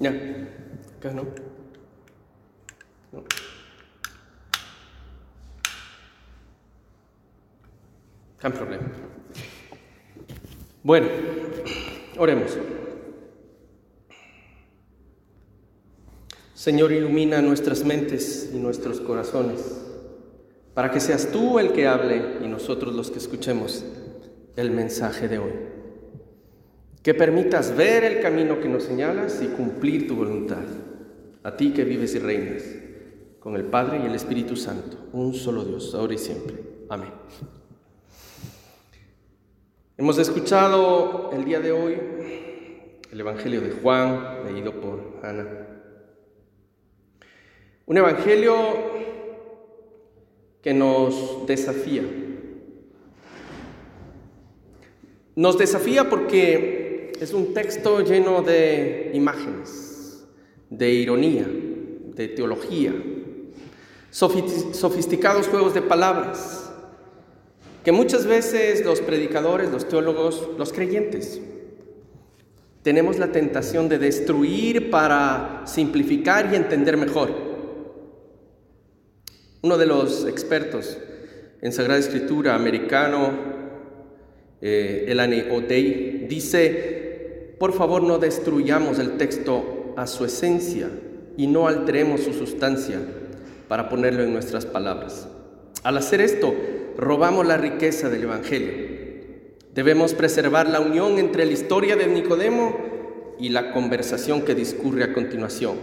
Acá no. No. Sin problema. Bueno, oremos. Señor, ilumina nuestras mentes y nuestros corazones para que seas tú el que hable y nosotros los que escuchemos el mensaje de hoy. Que permitas ver el camino que nos señalas y cumplir tu voluntad. A ti que vives y reinas con el Padre y el Espíritu Santo, un solo Dios, ahora y siempre. Amén. Hemos escuchado el día de hoy el Evangelio de Juan, leído por Ana. Un Evangelio que nos desafía. Nos desafía porque es un texto lleno de imágenes, de ironía, de teología, sofisticados juegos de palabras que muchas veces los predicadores, los teólogos, los creyentes, tenemos la tentación de destruir para simplificar y entender mejor. Uno de los expertos en Sagrada Escritura americano, eh, O'Day, dice, por favor no destruyamos el texto a su esencia y no alteremos su sustancia para ponerlo en nuestras palabras. Al hacer esto, robamos la riqueza del Evangelio. Debemos preservar la unión entre la historia de Nicodemo y la conversación que discurre a continuación.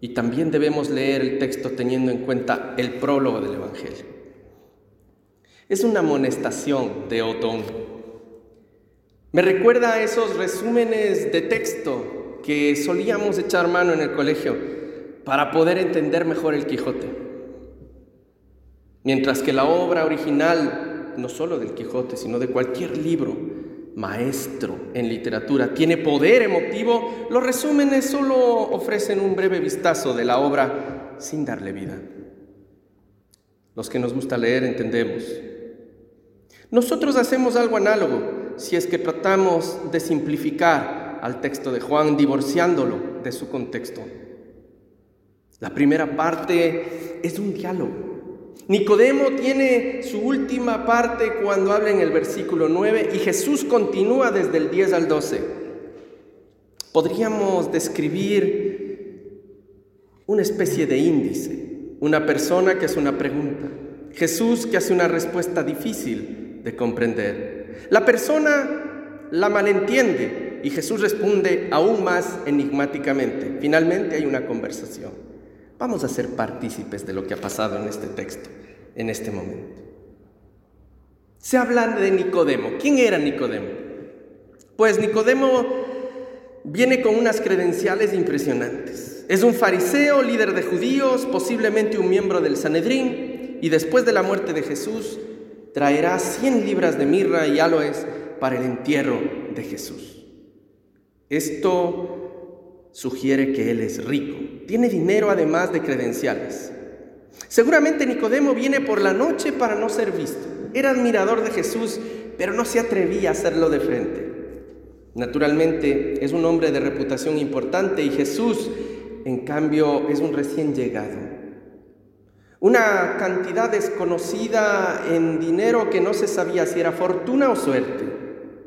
Y también debemos leer el texto teniendo en cuenta el prólogo del Evangelio. Es una amonestación de Otón. Me recuerda a esos resúmenes de texto que solíamos echar mano en el colegio para poder entender mejor el Quijote. Mientras que la obra original, no solo del Quijote, sino de cualquier libro maestro en literatura, tiene poder emotivo, los resúmenes solo ofrecen un breve vistazo de la obra sin darle vida. Los que nos gusta leer entendemos. Nosotros hacemos algo análogo si es que tratamos de simplificar al texto de Juan divorciándolo de su contexto. La primera parte es un diálogo Nicodemo tiene su última parte cuando habla en el versículo 9 y Jesús continúa desde el 10 al 12. Podríamos describir una especie de índice, una persona que hace una pregunta, Jesús que hace una respuesta difícil de comprender. La persona la malentiende y Jesús responde aún más enigmáticamente. Finalmente hay una conversación. Vamos a ser partícipes de lo que ha pasado en este texto, en este momento. Se habla de Nicodemo. ¿Quién era Nicodemo? Pues Nicodemo viene con unas credenciales impresionantes. Es un fariseo, líder de judíos, posiblemente un miembro del Sanedrín, y después de la muerte de Jesús traerá 100 libras de mirra y aloes para el entierro de Jesús. Esto sugiere que él es rico. Tiene dinero además de credenciales. Seguramente Nicodemo viene por la noche para no ser visto. Era admirador de Jesús, pero no se atrevía a hacerlo de frente. Naturalmente es un hombre de reputación importante y Jesús, en cambio, es un recién llegado. Una cantidad desconocida en dinero que no se sabía si era fortuna o suerte,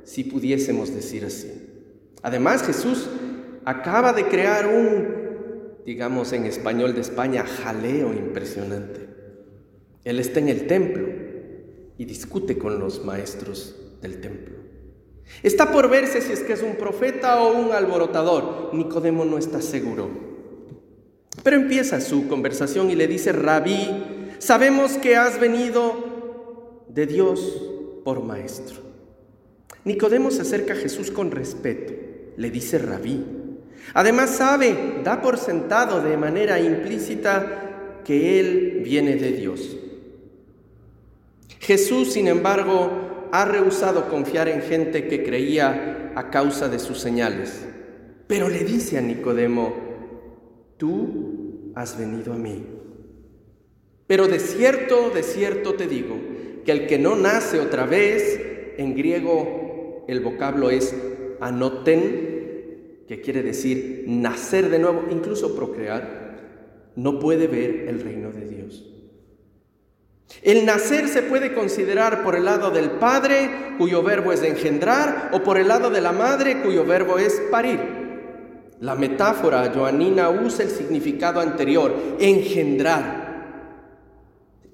si pudiésemos decir así. Además, Jesús acaba de crear un, digamos en español de España, jaleo impresionante. Él está en el templo y discute con los maestros del templo. Está por verse si es que es un profeta o un alborotador. Nicodemo no está seguro. Pero empieza su conversación y le dice, rabí, sabemos que has venido de Dios por maestro. Nicodemo se acerca a Jesús con respeto. Le dice, rabí, Además sabe, da por sentado de manera implícita que Él viene de Dios. Jesús, sin embargo, ha rehusado confiar en gente que creía a causa de sus señales. Pero le dice a Nicodemo, tú has venido a mí. Pero de cierto, de cierto te digo, que el que no nace otra vez, en griego el vocablo es anoten, que quiere decir nacer de nuevo, incluso procrear, no puede ver el reino de Dios. El nacer se puede considerar por el lado del padre, cuyo verbo es engendrar, o por el lado de la madre, cuyo verbo es parir. La metáfora joanina usa el significado anterior, engendrar.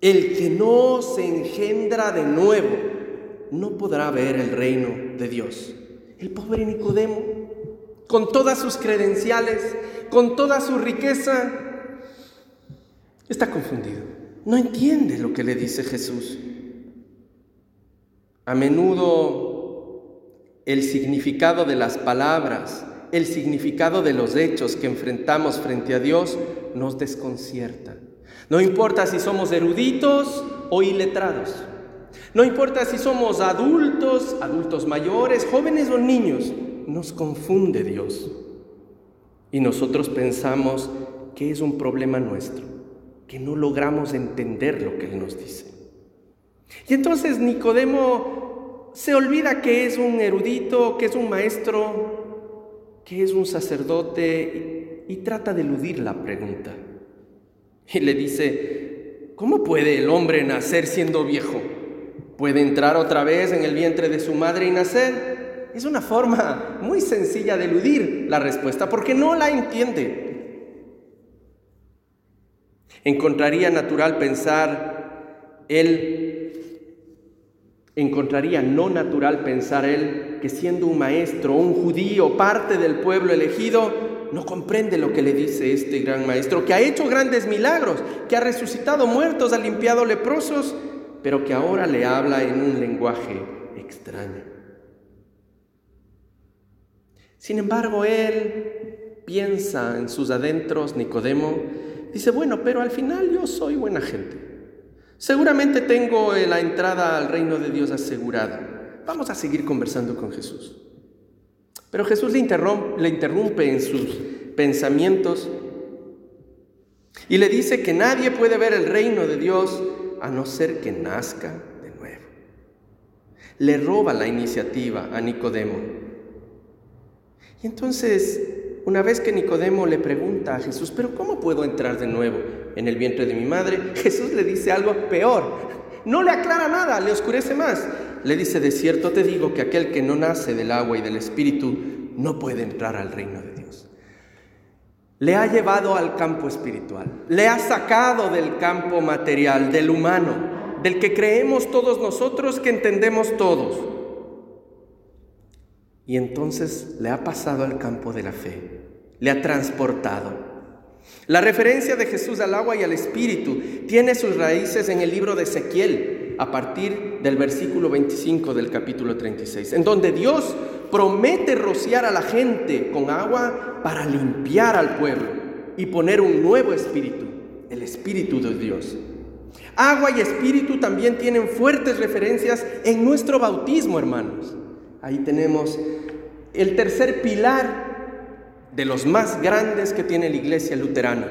El que no se engendra de nuevo no podrá ver el reino de Dios. El pobre Nicodemo, con todas sus credenciales, con toda su riqueza, está confundido. No entiende lo que le dice Jesús. A menudo el significado de las palabras, el significado de los hechos que enfrentamos frente a Dios nos desconcierta. No importa si somos eruditos o iletrados. No importa si somos adultos, adultos mayores, jóvenes o niños. Nos confunde Dios. Y nosotros pensamos que es un problema nuestro, que no logramos entender lo que Él nos dice. Y entonces Nicodemo se olvida que es un erudito, que es un maestro, que es un sacerdote y, y trata de eludir la pregunta. Y le dice, ¿cómo puede el hombre nacer siendo viejo? ¿Puede entrar otra vez en el vientre de su madre y nacer? Es una forma muy sencilla de eludir la respuesta porque no la entiende. Encontraría natural pensar él, encontraría no natural pensar él que siendo un maestro, un judío, parte del pueblo elegido, no comprende lo que le dice este gran maestro, que ha hecho grandes milagros, que ha resucitado muertos, ha limpiado leprosos, pero que ahora le habla en un lenguaje extraño. Sin embargo, él piensa en sus adentros, Nicodemo, dice, bueno, pero al final yo soy buena gente. Seguramente tengo la entrada al reino de Dios asegurada. Vamos a seguir conversando con Jesús. Pero Jesús le interrumpe, le interrumpe en sus pensamientos y le dice que nadie puede ver el reino de Dios a no ser que nazca de nuevo. Le roba la iniciativa a Nicodemo. Y entonces, una vez que Nicodemo le pregunta a Jesús, pero ¿cómo puedo entrar de nuevo en el vientre de mi madre? Jesús le dice algo peor. No le aclara nada, le oscurece más le dice, de cierto te digo que aquel que no nace del agua y del Espíritu no puede entrar al reino de Dios. Le ha llevado al campo espiritual, le ha sacado del campo material, del humano, del que creemos todos nosotros, que entendemos todos. Y entonces le ha pasado al campo de la fe, le ha transportado. La referencia de Jesús al agua y al Espíritu tiene sus raíces en el libro de Ezequiel, a partir del versículo 25 del capítulo 36, en donde Dios promete rociar a la gente con agua para limpiar al pueblo y poner un nuevo espíritu, el espíritu de Dios. Agua y espíritu también tienen fuertes referencias en nuestro bautismo, hermanos. Ahí tenemos el tercer pilar de los más grandes que tiene la iglesia luterana,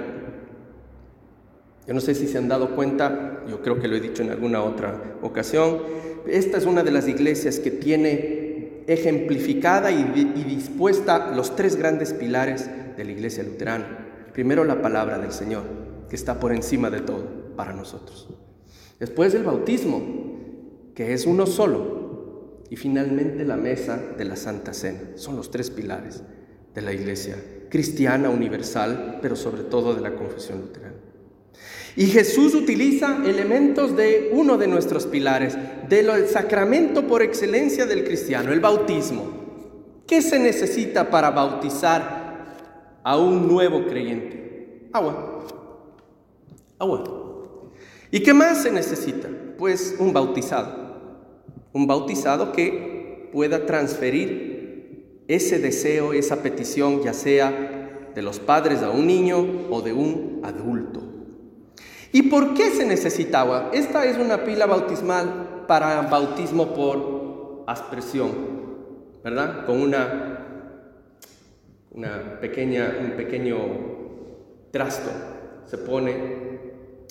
yo no sé si se han dado cuenta, yo creo que lo he dicho en alguna otra ocasión, esta es una de las iglesias que tiene ejemplificada y, dispuesta los tres grandes pilares de la iglesia luterana. Primero la palabra del Señor, que está por encima de todo para nosotros. Después el bautismo, que es uno solo. Y finalmente la mesa de la Santa Cena. Son los tres pilares de la iglesia cristiana universal, pero sobre todo de la confesión luterana. Y Jesús utiliza elementos de uno de nuestros pilares, del sacramento por excelencia del cristiano, el bautismo. ¿Qué se necesita para bautizar a un nuevo creyente? Agua. Agua. ¿Y qué más se necesita? Pues un bautizado. Un bautizado que pueda transferir ese deseo, esa petición, ya sea de los padres a un niño o de un adulto. ¿Y por qué se necesita agua? Esta es una pila bautismal para bautismo por aspersión, ¿verdad? Con una, una pequeña, un pequeño trasto. Se pone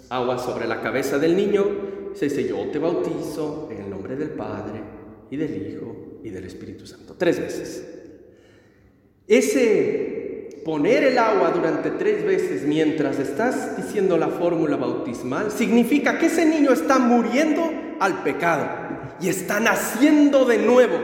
agua sobre la cabeza del niño, se dice, yo te bautizo en el nombre del Padre y del Hijo y del Espíritu Santo. Tres veces. Ese poner el agua durante tres veces mientras estás diciendo la fórmula bautismal significa que ese niño está muriendo al pecado y está naciendo de nuevo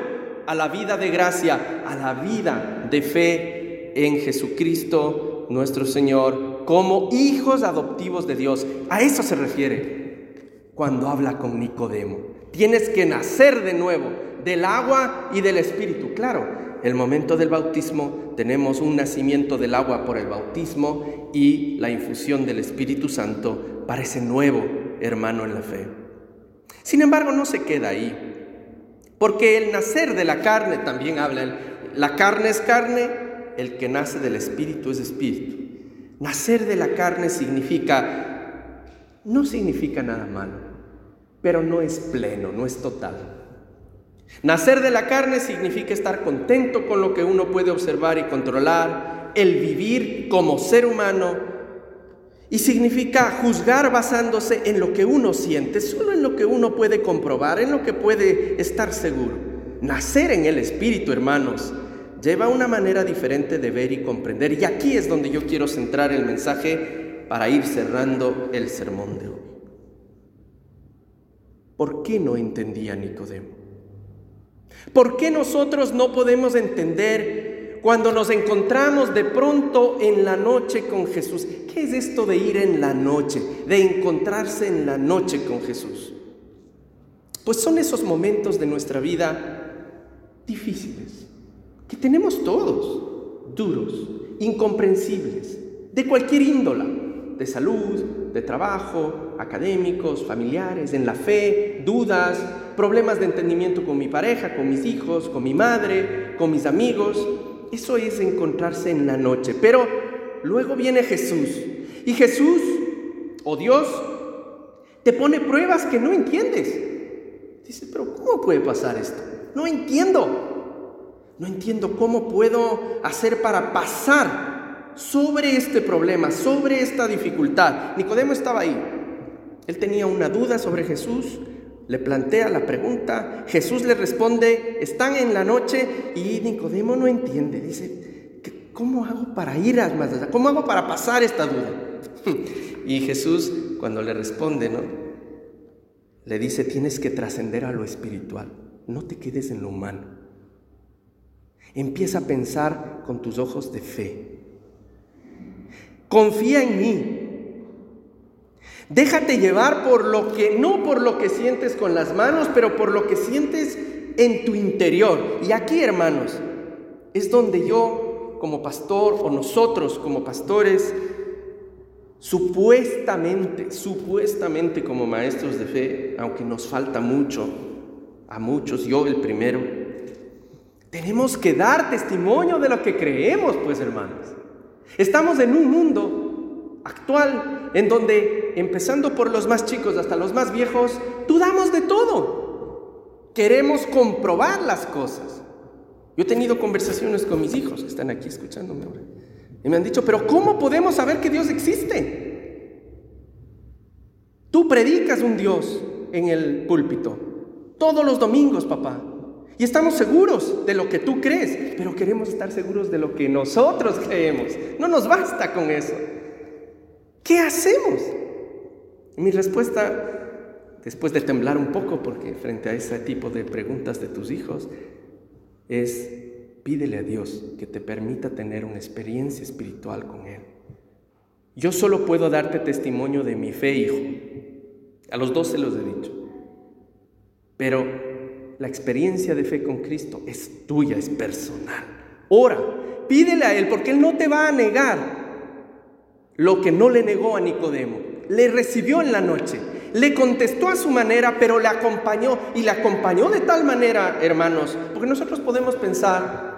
a la vida de gracia, a la vida de fe en Jesucristo nuestro Señor, como hijos adoptivos de Dios. A eso se refiere cuando habla con Nicodemo. Tienes que nacer de nuevo del agua y del Espíritu. Claro, el momento del bautismo tenemos un nacimiento del agua por el bautismo y la infusión del Espíritu Santo para ese nuevo hermano en la fe. Sin embargo, no se queda ahí. Porque el nacer de la carne también habla, la carne es carne, el que nace del espíritu es espíritu. Nacer de la carne significa, no significa nada malo, pero no es pleno, no es total. Nacer de la carne significa estar contento con lo que uno puede observar y controlar, el vivir como ser humano y significa juzgar basándose en lo que uno siente, solo en lo que uno puede comprobar, en lo que puede estar seguro. Nacer en el Espíritu, hermanos, lleva una manera diferente de ver y comprender. Y aquí es donde yo quiero centrar el mensaje para ir cerrando el sermón de hoy. ¿Por qué no entendía Nicodemo? ¿Por qué nosotros no podemos entender cuando nos encontramos de pronto en la noche con Jesús. ¿Qué es esto de ir en la noche, de encontrarse en la noche con Jesús? Pues son esos momentos de nuestra vida difíciles, que tenemos todos, duros, incomprensibles, de cualquier índola, de salud, de trabajo, académicos, familiares, en la fe, dudas, problemas de entendimiento con mi pareja, con mis hijos, con mi madre, con mis amigos. Eso es encontrarse en la noche. Pero luego viene Jesús. Y Jesús, o Dios, te pone pruebas que no entiendes. Dice, pero ¿cómo puede pasar esto? No entiendo. No entiendo cómo puedo hacer para pasar sobre este problema, sobre esta dificultad. Nicodemo estaba ahí. Él tenía una duda sobre Jesús, le plantea la pregunta, Jesús le responde, están en la noche y Nicodemo no entiende, dice, ¿cómo hago para ir a allá? ¿Cómo hago para pasar esta duda? Y Jesús cuando le responde, ¿no? Le dice, tienes que trascender a lo espiritual, no te quedes en lo humano. Empieza a pensar con tus ojos de fe. Confía en mí, Déjate llevar por lo que, no por lo que sientes con las manos, pero por lo que sientes en tu interior. Y aquí, hermanos, es donde yo, como pastor, o nosotros como pastores, supuestamente, supuestamente como maestros de fe, aunque nos falta mucho, a muchos, yo el primero, tenemos que dar testimonio de lo que creemos, pues hermanos. Estamos en un mundo actual en donde empezando por los más chicos hasta los más viejos, dudamos de todo. Queremos comprobar las cosas. Yo he tenido conversaciones con mis hijos que están aquí escuchándome ahora. Y me han dicho, pero ¿cómo podemos saber que Dios existe? Tú predicas un Dios en el púlpito todos los domingos, papá. Y estamos seguros de lo que tú crees, pero queremos estar seguros de lo que nosotros creemos. No nos basta con eso. ¿Qué hacemos? Mi respuesta, después de temblar un poco, porque frente a ese tipo de preguntas de tus hijos, es pídele a Dios que te permita tener una experiencia espiritual con Él. Yo solo puedo darte testimonio de mi fe, hijo. A los dos se los he dicho. Pero la experiencia de fe con Cristo es tuya, es personal. Ora, pídele a Él, porque Él no te va a negar lo que no le negó a Nicodemo le recibió en la noche, le contestó a su manera, pero le acompañó y le acompañó de tal manera, hermanos, porque nosotros podemos pensar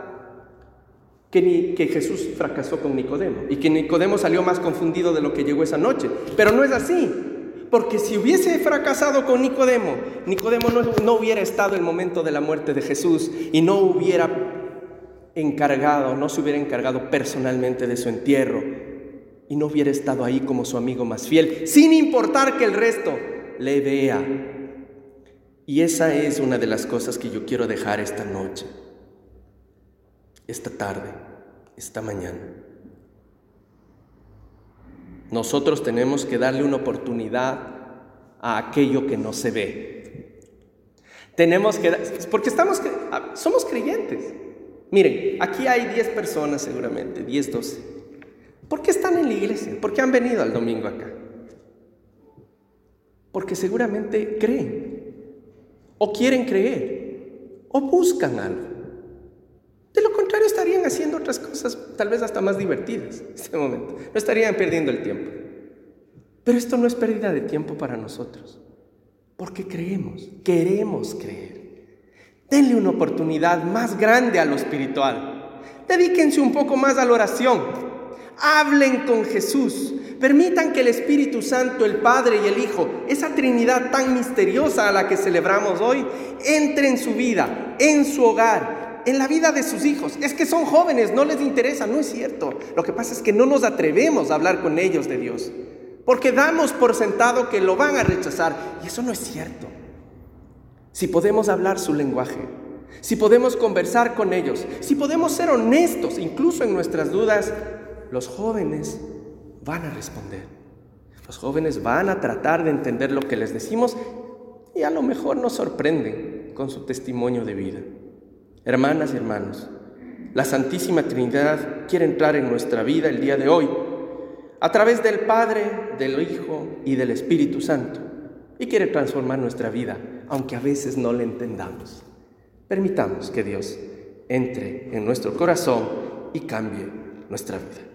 que, ni, que Jesús fracasó con Nicodemo y que Nicodemo salió más confundido de lo que llegó esa noche, pero no es así. Porque si hubiese fracasado con Nicodemo, Nicodemo no, no hubiera estado el momento de la muerte de Jesús y no hubiera encargado, no se hubiera encargado personalmente de su entierro, y no hubiera estado ahí como su amigo más fiel, sin importar que el resto le vea. Y esa es una de las cosas que yo quiero dejar esta noche, esta tarde. esta mañana. Nosotros tenemos que darle una oportunidad a aquello que no se ve. Tenemos que, porque estamos, somos creyentes. Miren, aquí hay 10 personas seguramente, 10, 12. ¿Por qué están en la iglesia? ¿Por qué han venido al domingo acá? Porque seguramente creen, o quieren creer, o buscan algo. De lo contrario, estarían haciendo otras cosas, tal vez hasta más divertidas en este momento. No estarían perdiendo el tiempo. Pero esto no es pérdida de tiempo para nosotros, porque creemos, queremos creer. Denle una oportunidad más grande a lo espiritual. Dedíquense un poco más a la oración. Hablen con Jesús. Permitan que el Espíritu Santo, el Padre y el Hijo, esa Trinidad tan misteriosa a la que celebramos hoy, entre en su vida, en su hogar, en la vida de sus hijos. Es que son jóvenes, no les interesa, no es cierto. Lo que pasa es que no nos atrevemos a hablar con ellos de Dios, porque damos por sentado que lo van a rechazar, y eso no es cierto. Si podemos hablar su lenguaje, si podemos conversar con ellos, si podemos ser honestos, incluso en nuestras dudas, los jóvenes van a responder. Los jóvenes van a tratar de entender lo que les decimos y a lo mejor nos sorprenden con su testimonio de vida. Hermanas y hermanos, la Santísima Trinidad quiere entrar en nuestra vida el día de hoy a través del Padre, del Hijo y del Espíritu Santo y quiere transformar nuestra vida, aunque a veces no le entendamos. Permitamos que Dios entre en nuestro corazón y cambie nuestra vida.